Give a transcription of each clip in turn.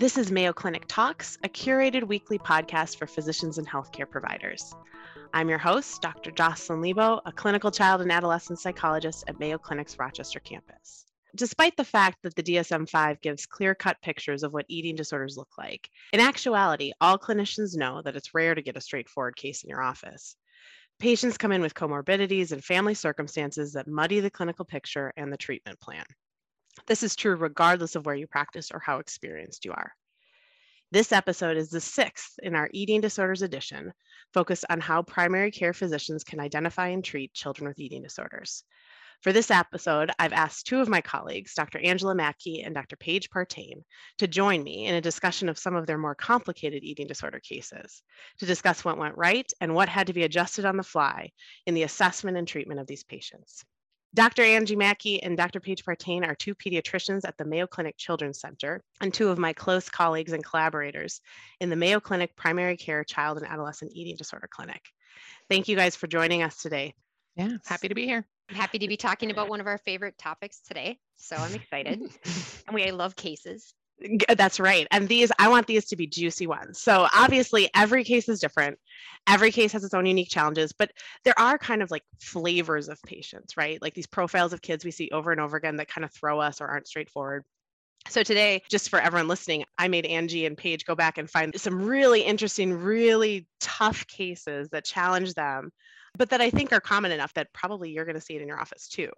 This is Mayo Clinic Talks, a curated weekly podcast for physicians and healthcare providers. I'm your host, Dr. Jocelyn Lebow, a clinical child and adolescent psychologist at Mayo Clinic's Rochester campus. Despite the fact that the DSM 5 gives clear cut pictures of what eating disorders look like, in actuality, all clinicians know that it's rare to get a straightforward case in your office. Patients come in with comorbidities and family circumstances that muddy the clinical picture and the treatment plan. This is true regardless of where you practice or how experienced you are. This episode is the sixth in our Eating Disorders edition, focused on how primary care physicians can identify and treat children with eating disorders. For this episode, I've asked two of my colleagues, Dr. Angela Mattke and Dr. Paige Partain, to join me in a discussion of some of their more complicated eating disorder cases, to discuss what went right and what had to be adjusted on the fly in the assessment and treatment of these patients. Dr. Angie Mattke and Dr. Paige Partain are two pediatricians at the Mayo Clinic Children's Center and two of my close colleagues and collaborators in the Mayo Clinic Primary Care Child and Adolescent Eating Disorder Clinic. Thank you guys for joining us today. Yeah, happy to be here. I'm happy to be talking about one of our favorite topics today. So I'm excited. and we I love cases. That's right. And these, I want these to be juicy ones. So obviously, every case is different. Every case has its own unique challenges, but there are kind of like flavors of patients, right? Like these profiles of kids we see over and over again that kind of throw us or aren't straightforward. So today, just for everyone listening, I made Angie and Paige go back and find some really interesting, really tough cases that challenge them but that I think are common enough that probably you're going to see it in your office too.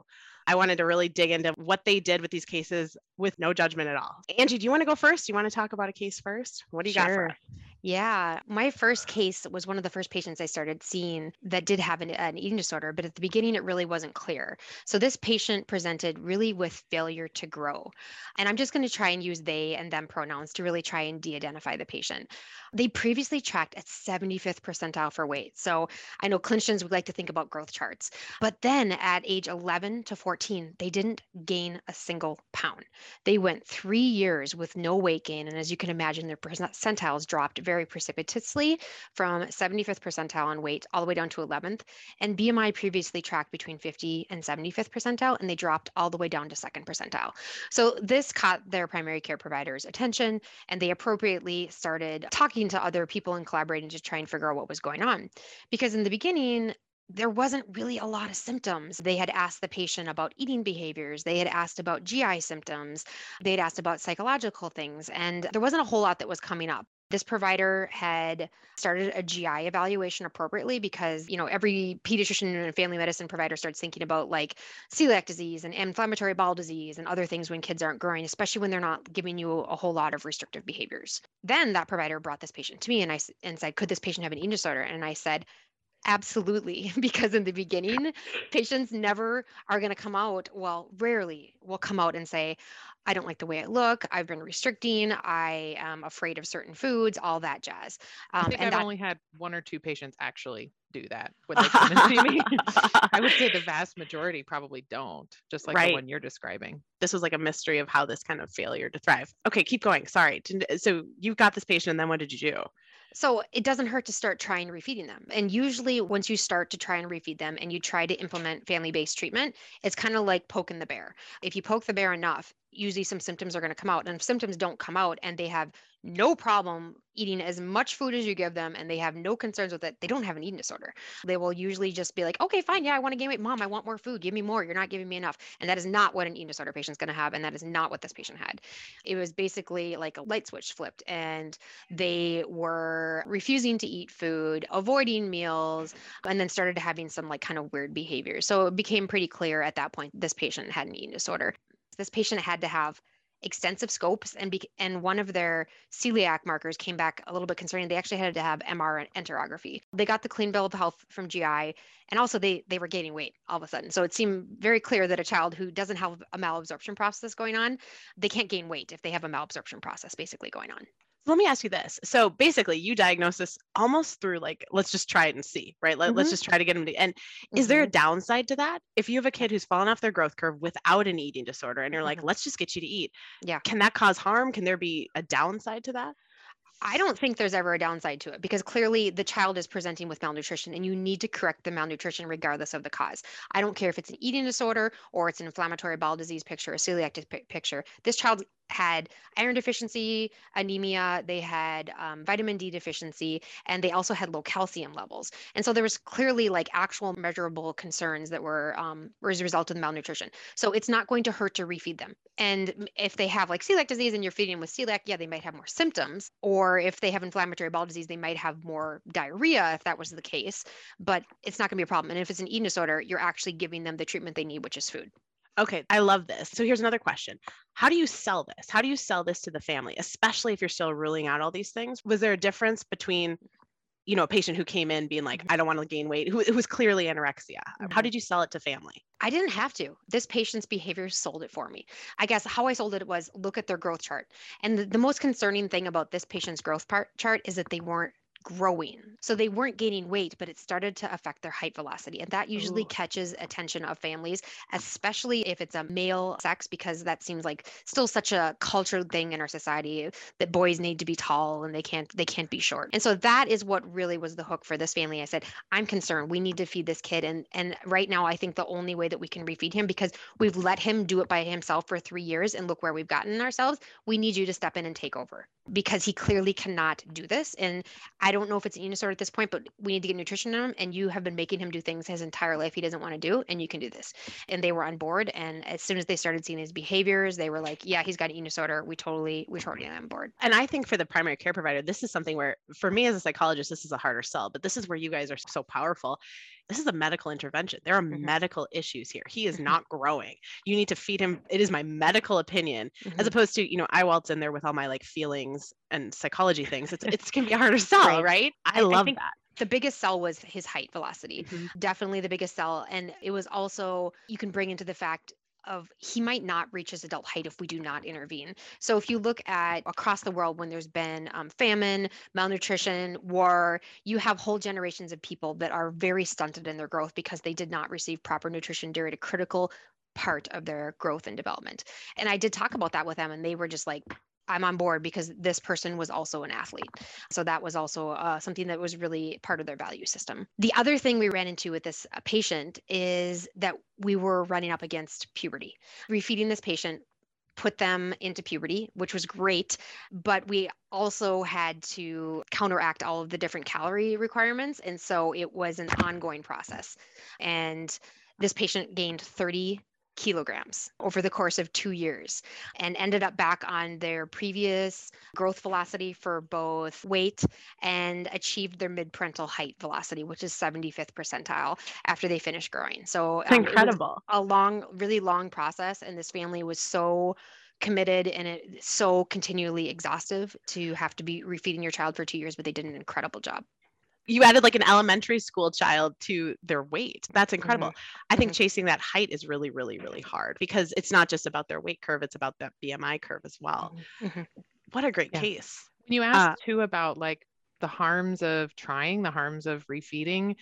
I wanted to really dig into what they did with these cases with no judgment at all. Angie, do you want to go first? Do you want to talk about a case first? What do you sure. got for us? Yeah, my first case was one of the first patients I started seeing that did have an, an, eating disorder, but at the beginning it really wasn't clear. So this patient presented really with failure to grow. And I'm just going to try and use they and them pronouns to really try and de identify the patient. They previously tracked at 75th percentile for weight. So I know clinicians would like to think about growth charts, but then at age 11 to 14, they didn't gain a single pound. They went three years with no weight gain. And as you can imagine, their percentiles dropped very very precipitously from 75th percentile on weight all the way down to 11th. And BMI previously tracked between 50 and 75th percentile, and they dropped all the way down to second percentile. So this caught their primary care provider's attention, and they appropriately started talking to other people and collaborating to try and figure out what was going on. Because in the beginning, there wasn't really a lot of symptoms. They had asked the patient about eating behaviors, they had asked about GI symptoms, they had asked about psychological things, and there wasn't a whole lot that was coming up this provider had started a GI evaluation appropriately because, you know, every pediatrician and family medicine provider starts thinking about like celiac disease and inflammatory bowel disease and other things when kids aren't growing, especially when they're not giving you a whole lot of restrictive behaviors. Then that provider brought this patient to me and I and said, "Could this patient have an eating disorder?" And I said, Absolutely, because in the beginning, patients never are going to come out, well, rarely will come out and say, I don't like the way I look. I've been restricting. I am afraid of certain foods, all that jazz. Um, I think I've that, only had one or two patients actually do that when they come and see me. I would say the vast majority probably don't, just like right. the one you're describing. This was like a mystery of how this kind of failure to thrive. Okay, keep going. Sorry. So you've got this patient, and then what did you do? So it doesn't hurt to start trying refeeding them. And usually, once you start to try and refeed them and you try to implement family based treatment, it's kind of like poking the bear. If you poke the bear enough, usually some symptoms are going to come out. And if symptoms don't come out and they have no problem eating as much food as you give them and they have no concerns with it, they don't have an eating disorder. They will usually just be like, okay, fine. Yeah, I want to gain weight. Mom, I want more food. Give me more. You're not giving me enough. And that is not what an eating disorder patient is going to have. And that is not what this patient had. It was basically like a light switch flipped and they were refusing to eat food, avoiding meals, and then started having some like kind of weird behaviors. So it became pretty clear at that point this patient had an eating disorder. This patient had to have extensive scopes and be, and one of their celiac markers came back a little bit concerning. They actually had to have mr enterography. They got the clean bill of health from gi and also they they were gaining weight all of a sudden. So it seemed very clear that a child who doesn't have a malabsorption process going on they can't gain weight if they have a malabsorption process basically going on let me ask you this. So basically, you diagnose this almost through like, let's just try it and see, right? Let, us mm-hmm. just try to get them to. And mm-hmm. is there a mm-hmm. downside to that? If you have a kid who's fallen off their growth curve without an eating disorder, and you're like, mm-hmm. let's just get you to eat, yeah, can that cause harm? Can there be a downside to that? I don't think there's ever a downside to it because clearly the child is presenting with malnutrition and you need to correct the malnutrition regardless of the cause. I don't care if it's an eating disorder or it's an inflammatory bowel disease picture, a celiac picture. This child had iron deficiency, anemia, they had um, vitamin D deficiency, and they also had low calcium levels. And so there was clearly like actual measurable concerns that were um, as a result of malnutrition. So it's not going to hurt to refeed them. And if they have like celiac disease and you're feeding them with celiac, yeah, they might have more symptoms. Or if they have inflammatory bowel disease, they might have more diarrhea if that was the case. But it's not going to be a problem. And if it's an eating disorder, you're actually giving them the treatment they need, which is food. Okay, I love this. So here's another question. How do you sell this? How do you sell this to the family, especially if you're still ruling out all these things? Was there a difference between you know, a patient who came in being like, mm-hmm. I don't want to gain weight, who it was clearly anorexia. How mm-hmm. did you sell it to family? I didn't have to. This patient's behavior sold it for me. I guess how I sold it was look at their growth chart. And the, the most concerning thing about this patient's growth part chart is that they weren't growing. So they weren't gaining weight, but it started to affect their height velocity. And that usually Ooh. catches attention of families, especially if it's a male sex, because that seems like still such a cultural thing in our society that boys need to be tall and they can't they can't be short. And so that is what really was the hook for this family. I said, I'm concerned. We need to feed this kid. And and right now I think the only way that we can refeed him because we've let him do it by himself for three years and look where we've gotten ourselves. We need you to step in and take over because he clearly cannot do this. And I don't know if it's an eating disorder at this point, but we need to get nutrition in him. And you have been making him do things his entire life he doesn't want to do, and you can do this. And they were on board. And as soon as they started seeing his behaviors, they were like, "Yeah, he's got an eating disorder. We totally, we totally on board." And I think for the primary care provider, this is something where, for me as a psychologist, this is a harder sell. But this is where you guys are so powerful this is a medical intervention. There are mm-hmm. medical issues here. He is mm-hmm. not growing. You need to feed him. It is my medical opinion, mm-hmm. as opposed to, you know, I waltz in there with all my like feelings and psychology things. It's it's gonna be harder to sell, right? right? I, I love I that the biggest sell was his height velocity mm-hmm. definitely the biggest sell and it was also you can bring into the fact of he might not reach his adult height if we do not intervene. So if you look at across the world when there's been um, famine, malnutrition, war, you have whole generations of people that are very stunted in their growth because they did not receive proper nutrition during a critical part of their growth and development. And I did talk about that with them and they were just like I'm on board because this person was also an athlete. So that was also uh, something that was really part of their value system. The other thing we ran into with this uh, patient is that we were running up against puberty. Refeeding this patient put them into puberty, which was great. But we also had to counteract all of the different calorie requirements. And so it was an ongoing process. And this patient gained 30 kilograms over the course of two years and ended up back on their previous growth velocity for both weight and achieved their mid-parental height velocity, which is 75th percentile after they finished growing. So um, incredible. a long, really long process. And this family was so committed and it's so continually exhaustive to have to be refeeding your child for two years, but they did an incredible job you added like an elementary school child to their weight. That's incredible. Mm-hmm. I think mm-hmm. chasing that height is really, really, really hard because it's not just about their weight curve, it's about that BMI curve as well. Mm-hmm. What a great yeah. case. When you asked uh, too about like the harms of trying, the harms of refeeding,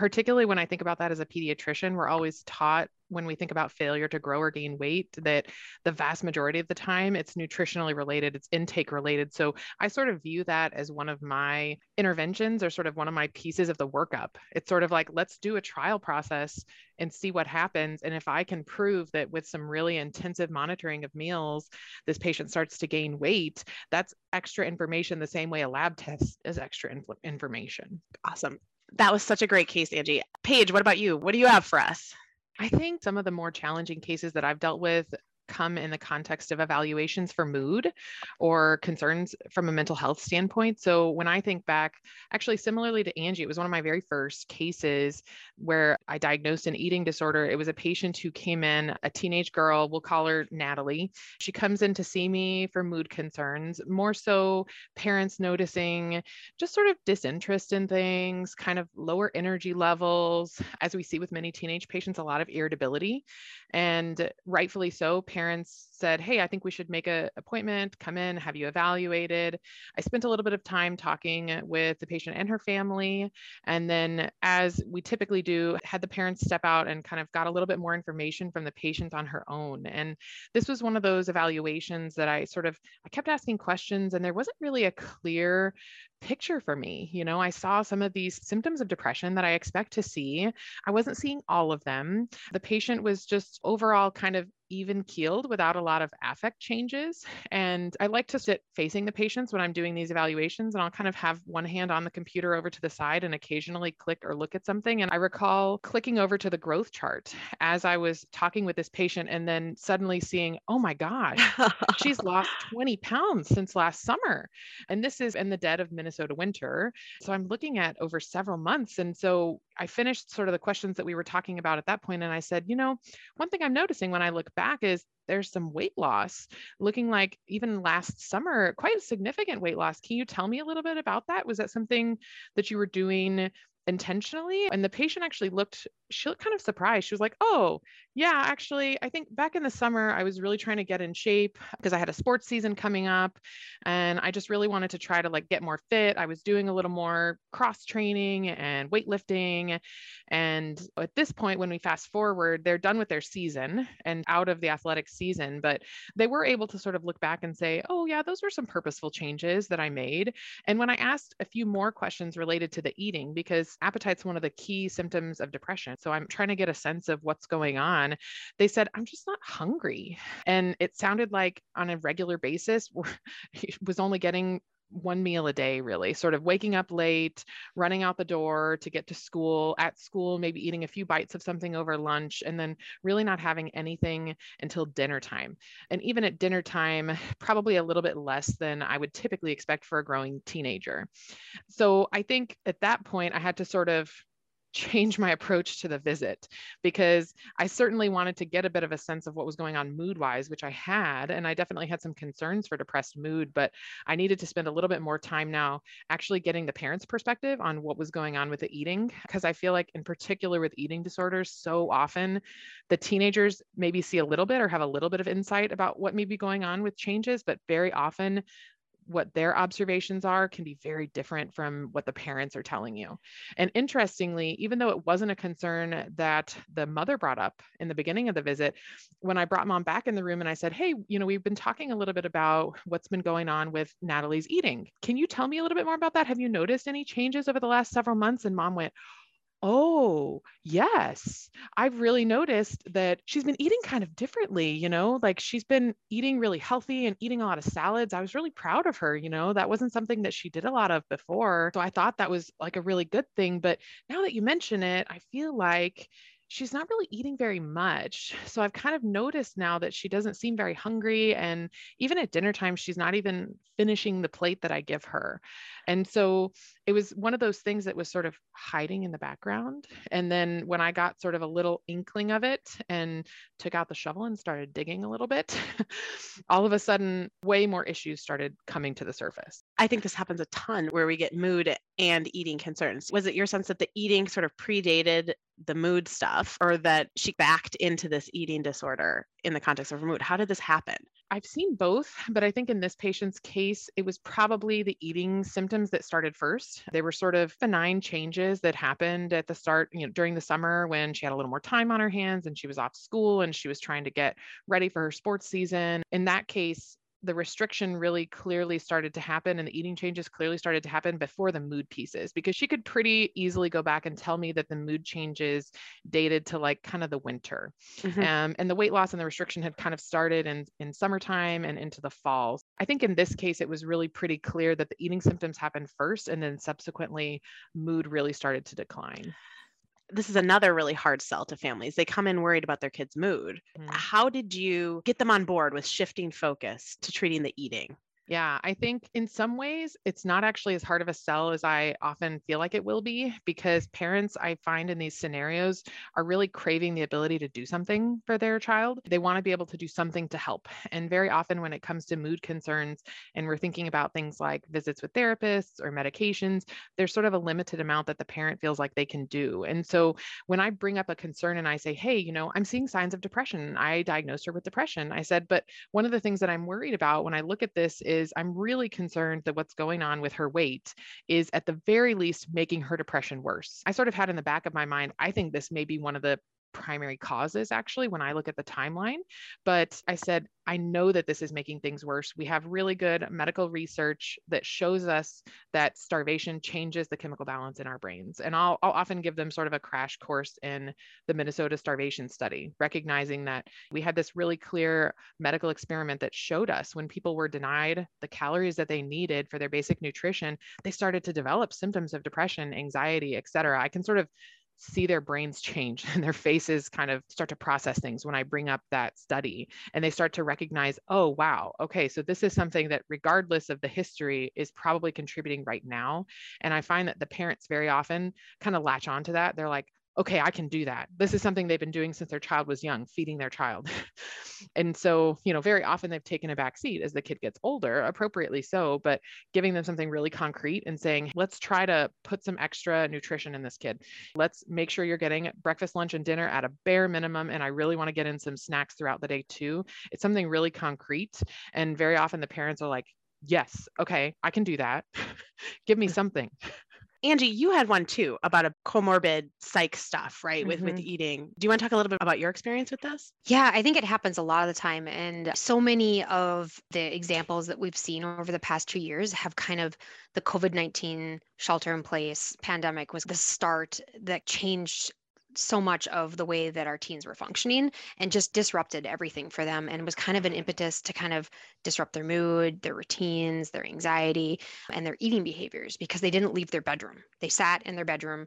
particularly when I think about that as a pediatrician, we're always taught when we think about failure to grow or gain weight that the vast majority of the time it's nutritionally related, it's intake related. So I sort of view that as one of my interventions or sort of one of my pieces of the workup. It's sort of like, let's do a trial process and see what happens. And if I can prove that with some really intensive monitoring of meals, this patient starts to gain weight, that's extra information the same way a lab test is extra inf- information. Awesome. That was such a great case, Angie. Paige, what about you? What do you have for us? I think some of the more challenging cases that I've dealt with come in the context of evaluations for mood or concerns from a mental health standpoint. So when I think back, actually similarly to Angie, it was one of my very first cases where I diagnosed an eating disorder. It was a patient who came in, a teenage girl, we'll call her Natalie. She comes in to see me for mood concerns, more so parents noticing just sort of disinterest in things, kind of lower energy levels, as we see with many teenage patients, a lot of irritability. And rightfully so, parents said, Hey, I think we should make an appointment, come in, have you evaluated. I spent a little bit of time talking with the patient and her family. And then, as we typically do, had the parents step out and kind of got a little bit more information from the patient on her own. And this was one of those evaluations that I sort of I kept asking questions and there wasn't really a clear picture for me. You know, I saw some of these symptoms of depression that I expect to see. I wasn't seeing all of them. The patient was just overall kind of even keeled without a lot of affect changes. And I like to sit facing the patients when I'm doing these evaluations, and I'll kind of have one hand on the computer over to the side and occasionally click or look at something. And I recall clicking over to the growth chart as I was talking with this patient and then suddenly seeing, oh my gosh, she's lost 20 pounds since last summer. And this is in the dead of Minnesota winter. So I'm looking at over several months. And so I finished sort of the questions that we were talking about at that point, and I said, you know, one thing I'm noticing when I look back is there's some weight loss, looking like even last summer, quite a significant weight loss. Can you tell me a little bit about that? Was that something that you were doing intentionally? And the patient actually looked she looked kind of surprised. She was like, Oh, yeah, actually, I think back in the summer, I was really trying to get in shape because I had a sports season coming up and I just really wanted to try to like get more fit. I was doing a little more cross training and weightlifting. And at this point, when we fast forward, they're done with their season and out of the athletic season, but they were able to sort of look back and say, Oh, yeah, those were some purposeful changes that I made. And when I asked a few more questions related to the eating, because appetite's one of the key symptoms of depression. So I'm trying to get a sense of what's going on. They said, I'm just not hungry. And it sounded like on a regular basis, was only getting one meal a day, really, sort of waking up late, running out the door to get to school, at school, maybe eating a few bites of something over lunch, and then really not having anything until dinner time. And even at dinner time, probably a little bit less than I would typically expect for a growing teenager. So I think at that point, I had to sort of change my approach to the visit because I certainly wanted to get a bit of a sense of what was going on mood wise, which I had. And I definitely had some concerns for depressed mood, but I needed to spend a little bit more time now actually getting the parents' perspective on what was going on with the eating. Because I feel like, in particular with eating disorders, so often the teenagers maybe see a little bit or have a little bit of insight about what may be going on with changes, but very often what their observations are can be very different from what the parents are telling you. And interestingly, even though it wasn't a concern that the mother brought up in the beginning of the visit, when I brought mom back in the room and I said, Hey, you know, we've been talking a little bit about what's been going on with Natalie's eating. Can you tell me a little bit more about that? Have you noticed any changes over the last several months? And mom went, Oh, yes. I've really noticed that she's been eating kind of differently, you know, like she's been eating really healthy and eating a lot of salads. I was really proud of her, you know, that wasn't something that she did a lot of before. So I thought that was like a really good thing. But now that you mention it, I feel like she's not really eating very much. So I've kind of noticed now that she doesn't seem very hungry. And even at dinner time, she's not even finishing the plate that I give her. And so it was one of those things that was sort of hiding in the background. And then when I got sort of a little inkling of it and took out the shovel and started digging a little bit, all of a sudden, way more issues started coming to the surface. I think this happens a ton where we get mood and eating concerns. Was it your sense that the eating sort of predated the mood stuff or that she backed into this eating disorder in the context of her mood? How did this happen? I've seen both, but I think in this patient's case, it was probably the eating symptoms that started first. They were sort of benign changes that happened at the start, you know, during the summer when she had a little more time on her hands and she was off school and she was trying to get ready for her sports season. In that case, the restriction really clearly started to happen and the eating changes clearly started to happen before the mood pieces because she could pretty easily go back and tell me that the mood changes dated to like kind of the winter mm-hmm. um, and the weight loss and the restriction had kind of started in, in summertime and into the fall i think in this case it was really pretty clear that the eating symptoms happened first and then subsequently mood really started to decline this is another really hard sell to families. They come in worried about their kids' mood. Mm. How did you get them on board with shifting focus to treating the eating? Yeah, I think in some ways it's not actually as hard of a sell as I often feel like it will be because parents, I find in these scenarios, are really craving the ability to do something for their child. They want to be able to do something to help. And very often, when it comes to mood concerns and we're thinking about things like visits with therapists or medications, there's sort of a limited amount that the parent feels like they can do. And so when I bring up a concern and I say, hey, you know, I'm seeing signs of depression, I diagnosed her with depression. I said, but one of the things that I'm worried about when I look at this is is I'm really concerned that what's going on with her weight is at the very least making her depression worse. I sort of had in the back of my mind, I think this may be one of the primary causes actually when I look at the timeline. But I said, I know that this is making things worse. We have really good medical research that shows us that starvation changes the chemical balance in our brains. And I'll, I'll often give them sort of a crash course in the Minnesota starvation study, recognizing that we had this really clear medical experiment that showed us when people were denied the calories that they needed for their basic nutrition, they started to develop symptoms of depression, anxiety, et cetera. I can sort of see their brains change and their faces kind of start to process things when I bring up that study and they start to recognize, oh, wow, okay, so this is something that, regardless of the history, is probably contributing right now. And I find that the parents very often kind of latch onto that. They're like, okay, I can do that. This is something they've been doing since their child was young, feeding their child. and so, you know, very often they've taken a back seat as the kid gets older, appropriately so, but giving them something really concrete and saying, let's try to put some extra nutrition in this kid. Let's make sure you're getting breakfast, lunch, and dinner at a bare minimum. And I really want to get in some snacks throughout the day too. It's something really concrete. And very often the parents are like, yes, okay, I can do that. Give me something. Angie, you had one too about a comorbid psych stuff, right? With mm-hmm. with eating. Do you want to talk a little bit about your experience with this? Yeah, I think it happens a lot of the time. And so many of the examples that we've seen over the past two years have kind of the COVID 19 shelter in place pandemic was the start that changed so much of the way that our teens were functioning and just disrupted everything for them and was kind of an impetus to kind of disrupt their mood, their routines, their anxiety, and their eating behaviors because they didn't leave their bedroom. They sat in their bedroom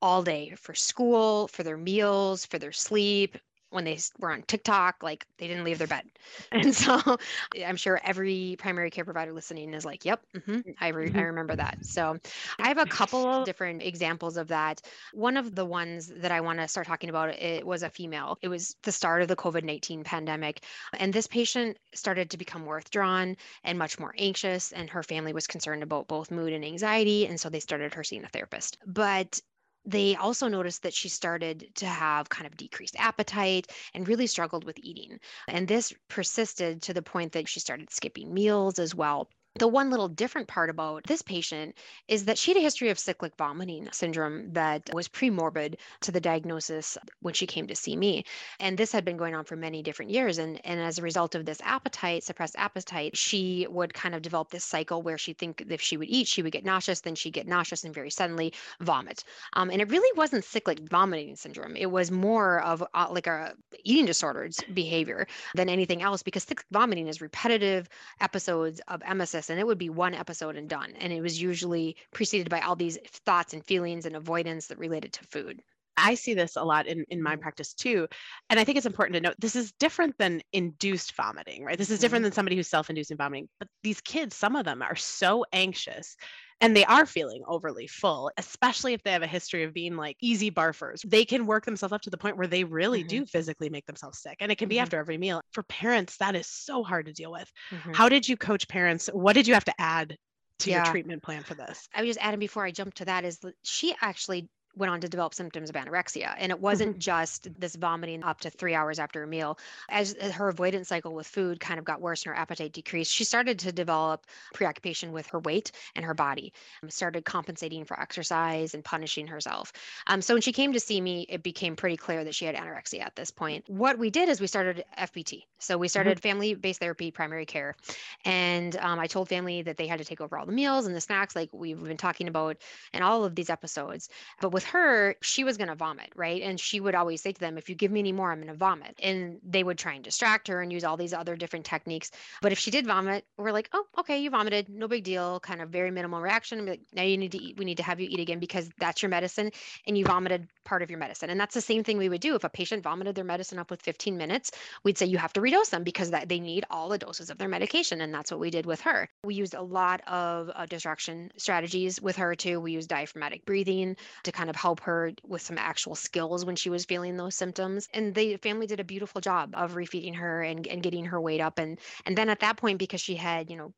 all day for school, for their meals, for their sleep, when they were on TikTok, like they didn't leave their bed. And so I'm sure every primary care provider listening is like, yep, mm-hmm, I, re- mm-hmm. I remember that. So I have a couple of different examples of that. One of the ones that I want to start talking about, it was a female. It was the start of the COVID-19 pandemic. And this patient started to become withdrawn and much more anxious. And her family was concerned about both mood and anxiety. And so they started her seeing a therapist. But they also noticed that she started to have kind of decreased appetite and really struggled with eating. And this persisted to the point that she started skipping meals as well. The one little different part about this patient is that she had a history of cyclic vomiting syndrome that was pre-morbid to the diagnosis when she came to see me. And this had been going on for many different years. And, and as a result of this appetite, suppressed appetite, she would kind of develop this cycle where she'd think if she would eat, she would get nauseous, then she'd get nauseous and very suddenly vomit. Um, and it really wasn't cyclic vomiting syndrome. It was more of uh, like a eating disorders behavior than anything else because cyclic vomiting is repetitive episodes of emesis and it would be one episode and done. And it was usually preceded by all these thoughts and feelings and avoidance that related to food. I see this a lot in, in my mm-hmm. practice too. And I think it's important to note this is different than induced vomiting, right? This is different mm-hmm. than somebody who's self inducing vomiting. But these kids, some of them are so anxious and they are feeling overly full, especially if they have a history of being like easy barfers. They can work themselves up to the point where they really mm-hmm. do physically make themselves sick. And it can be mm-hmm. after every meal. For parents, that is so hard to deal with. Mm-hmm. How did you coach parents? What did you have to add to yeah. your treatment plan for this? I was just adding before I jump to that is she actually went on to develop symptoms of anorexia. And it wasn't mm-hmm. just this vomiting up to three hours after a meal. As her avoidance cycle with food kind of got worse and her appetite decreased, she started to develop preoccupation with her weight and her body, um, started compensating for exercise and punishing herself. Um, so when she came to see me, it became pretty clear that she had anorexia at this point. What we did is we started FBT. So we mm-hmm. started mm-hmm. family based therapy, primary care. And um, I told family that they had to take over all the meals and the snacks, like we've been talking about in all of these episodes. But with her, she was going to vomit, right? And she would always say to them, if you give me any more, I'm going to vomit. And they would try and distract her and use all these other different techniques. But if she did vomit, we're like, oh, okay, you vomited. No big deal. Kind of very minimal reaction. Like, now you need to eat. We need to have you eat again because that's your medicine. And you vomited part of your medicine. And that's the same thing we would do. If a patient vomited their medicine up with 15 minutes, we'd say you have to redose them because that they need all the doses of their medication. And that's what we did with her. We used a lot of uh, distraction strategies with her too. We used diaphragmatic breathing to kind of help her with some actual skills when she was feeling those symptoms. And the family did a beautiful job of refeeding her and, and getting her weight up. And and then at that point, because she had, you know,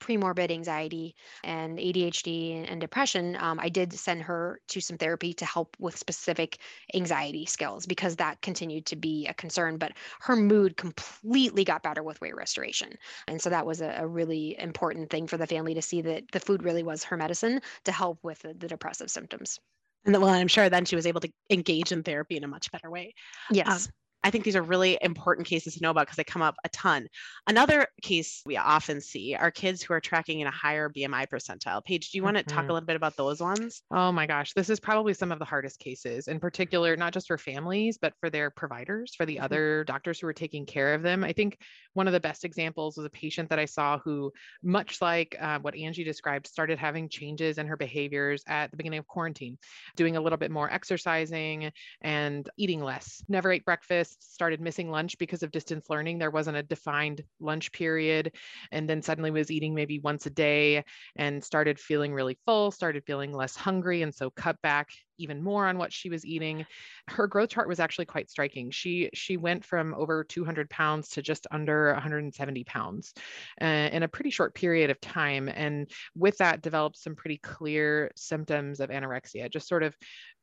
premorbid anxiety and ADHD and, depression, um, I did send her to some therapy to help with specific anxiety skills because that continued to be a concern. But her mood completely got better with weight restoration. And so that was a, a really important thing for the family to see that the food really was her medicine to help with the, the depressive symptoms. And then, well, I'm sure then she was able to engage in therapy in a much better way. Yes. Um, I think these are really important cases to know about because they come up a ton. Another case we often see are kids who are tracking in a higher BMI percentile. Paige, do you want to talk a Mhm. little bit about those ones? Oh my gosh, this is probably some of the hardest cases, in particular, not just for families, but for their providers, for the Mhm. other doctors who are taking care of them. I think one of the best examples was a patient that I saw who, much like uh, what Angie described, started having changes in her behaviors at the beginning of quarantine, doing a little bit more exercising and eating less. Never ate breakfast, started missing lunch because of distance learning. There wasn't a defined lunch period, and then suddenly was eating maybe once a day and started feeling really full, started feeling less hungry, and so cut back even more on what she was eating. Her growth chart was actually quite striking. She she went from over 200 pounds to just under 170 pounds uh, in a pretty short period of time, and with that developed some pretty clear symptoms of anorexia, just sort of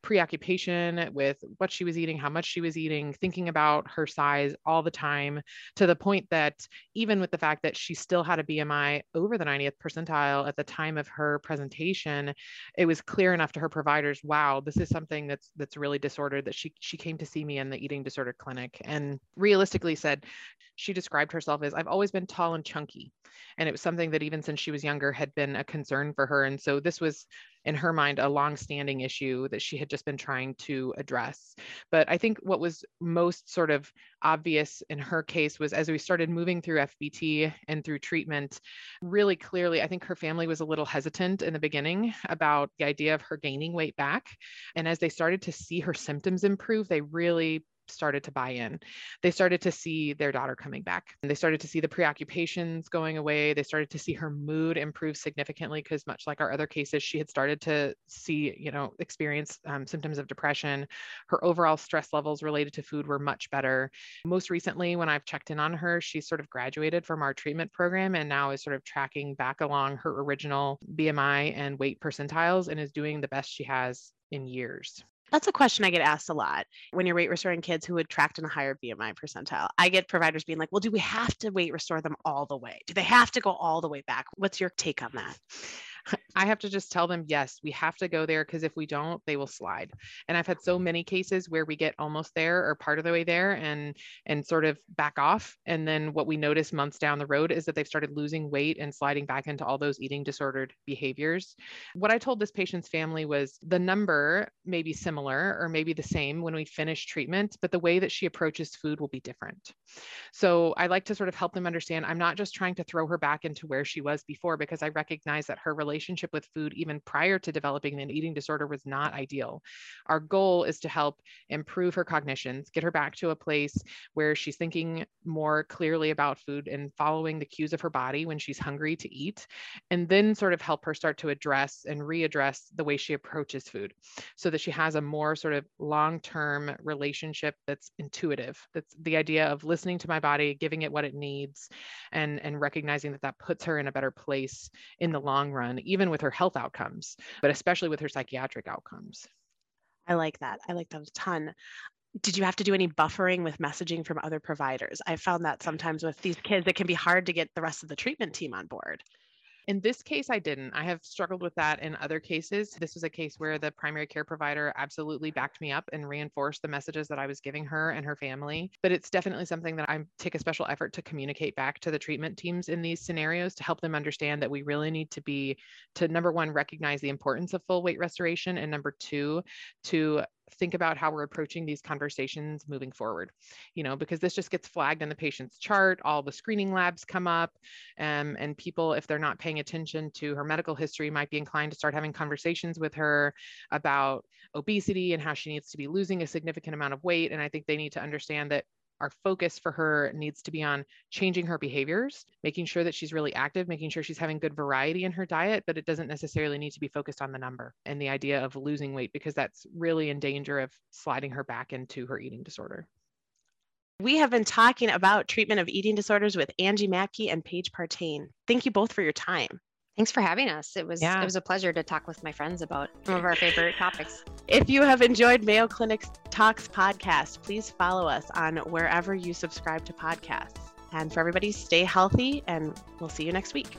preoccupation with what she was eating, how much she was eating, thinking about her size all the time, to the point that even with the fact that she still had a BMI over the 90th percentile at the time of her presentation, it was clear enough to her providers, wow, this is something that's that's really disordered that she she came to see me in the eating disorder clinic and realistically said she described herself as I've always been tall and chunky. And it was something that even since she was younger had been a concern for her. And so this was in her mind a long-standing issue that she had just been trying to address. But I think what was most sort of obvious in her case was as we started moving through FBT and through treatment, really clearly, I think her family was a little hesitant in the beginning about the idea of her gaining weight back. And as they started to see her symptoms improve, they really started to buy in. They started to see their daughter coming back. And they started to see the preoccupations going away. They started to see her mood improve significantly because, much like our other cases, she had started to see, you know, experience um, symptoms of depression. Her overall stress levels related to food were much better. Most recently, when I've checked in on her, she's sort of graduated from our treatment program and now is sort of tracking back along her original BMI and weight percentiles and is doing the best she has in years. That's a question I get asked a lot when you're weight restoring kids who had tracked in a higher BMI percentile. I get providers being like, well, do we have to weight restore them all the way? Do they have to go all the way back? What's your take on that? I have to just tell them, yes, we have to go there because if we don't, they will slide. And I've had so many cases where we get almost there or part of the way there and and sort of back off. And then what we notice months down the road is that they've started losing weight and sliding back into all those eating disordered behaviors. What I told this patient's family was the number may be similar or maybe the same when we finish treatment, but the way that she approaches food will be different. So I like to sort of help them understand I'm not just trying to throw her back into where she was before because I recognize that her relationship with food, even prior to developing an eating disorder, was not ideal. Our goal is to help improve her cognitions, get her back to a place where she's thinking more clearly about food and following the cues of her body when she's hungry to eat, and then sort of help her start to address and readdress the way she approaches food so that she has a more sort of long term relationship that's intuitive. That's the idea of listening to my body, giving it what it needs, and, and recognizing that that puts her in a better place in the long run, even with her health outcomes, but especially with her psychiatric outcomes. I like that. I like that a ton. Did you have to do any buffering with messaging from other providers? I found that sometimes with these kids, it can be hard to get the rest of the treatment team on board. In this case, I didn't. I have struggled with that in other cases. This was a case where the primary care provider absolutely backed me up and reinforced the messages that I was giving her and her family. But it's definitely something that I take a special effort to communicate back to the treatment teams in these scenarios to help them understand that we really need to be to number one, recognize the importance of full weight restoration, and number two, to think about how we're approaching these conversations moving forward you know because this just gets flagged in the patient's chart all the screening labs come up um, and people if they're not paying attention to her medical history might be inclined to start having conversations with her about obesity and how she needs to be losing a significant amount of weight and i think they need to understand that our focus for her needs to be on changing her behaviors, making sure that she's really active, making sure she's having good variety in her diet, but it doesn't necessarily need to be focused on the number and the idea of losing weight because that's really in danger of sliding her back into her eating disorder. We have been talking about treatment of eating disorders with Angie Mattke and Paige Partain. Thank you both for your time. Thanks for having us. It was yeah. it was a pleasure to talk with my friends about some of our favorite topics. If you have enjoyed Mayo Clinic's Talks podcast, please follow us on wherever you subscribe to podcasts. And for everybody, stay healthy and we'll see you next week.